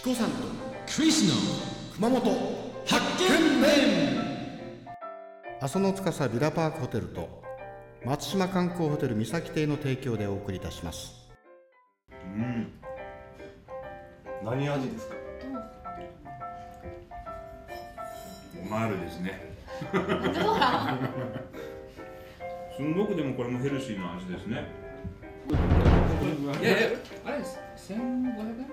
チコさんとクリスの熊本発見面阿蘇の司ビラパークホテルと松島観光ホテル三崎邸の提供でお送りいたします。うん。何味ですか？オマールですね。どうだすんごくでもこれもヘルシーな味ですね。いやいやあれ1500円？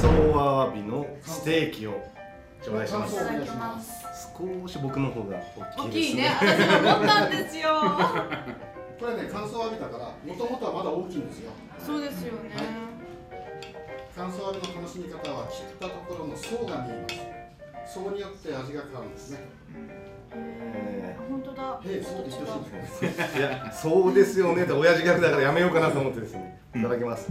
乾燥アワビのステーキを頂戴します。いただきます。少し僕の方が大大きいですね。きいね。私も思ったんですよ。これね乾燥浴びたからもともとはまだ大きいんですよ。そうですよね。乾燥浴びの楽しみ方は切ったところの層が見えます。層によって味が変わるんですね。へー。本当だ。へえそうでしょいやそうですよね。って親父ギャグだからやめようかなと思ってですね。いただきます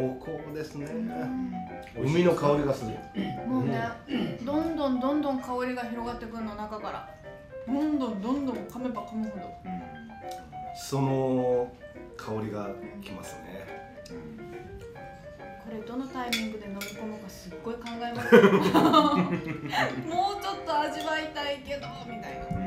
濃厚ですね。海の香りがする。もうねどんどんどんどん香りが広がってくるの中から。どんどんどんどん噛めば噛むほど。その香りがきますね。これどのタイミングで飲み込むかすっごい考えます。もうちょっと味わいたいけどみたいな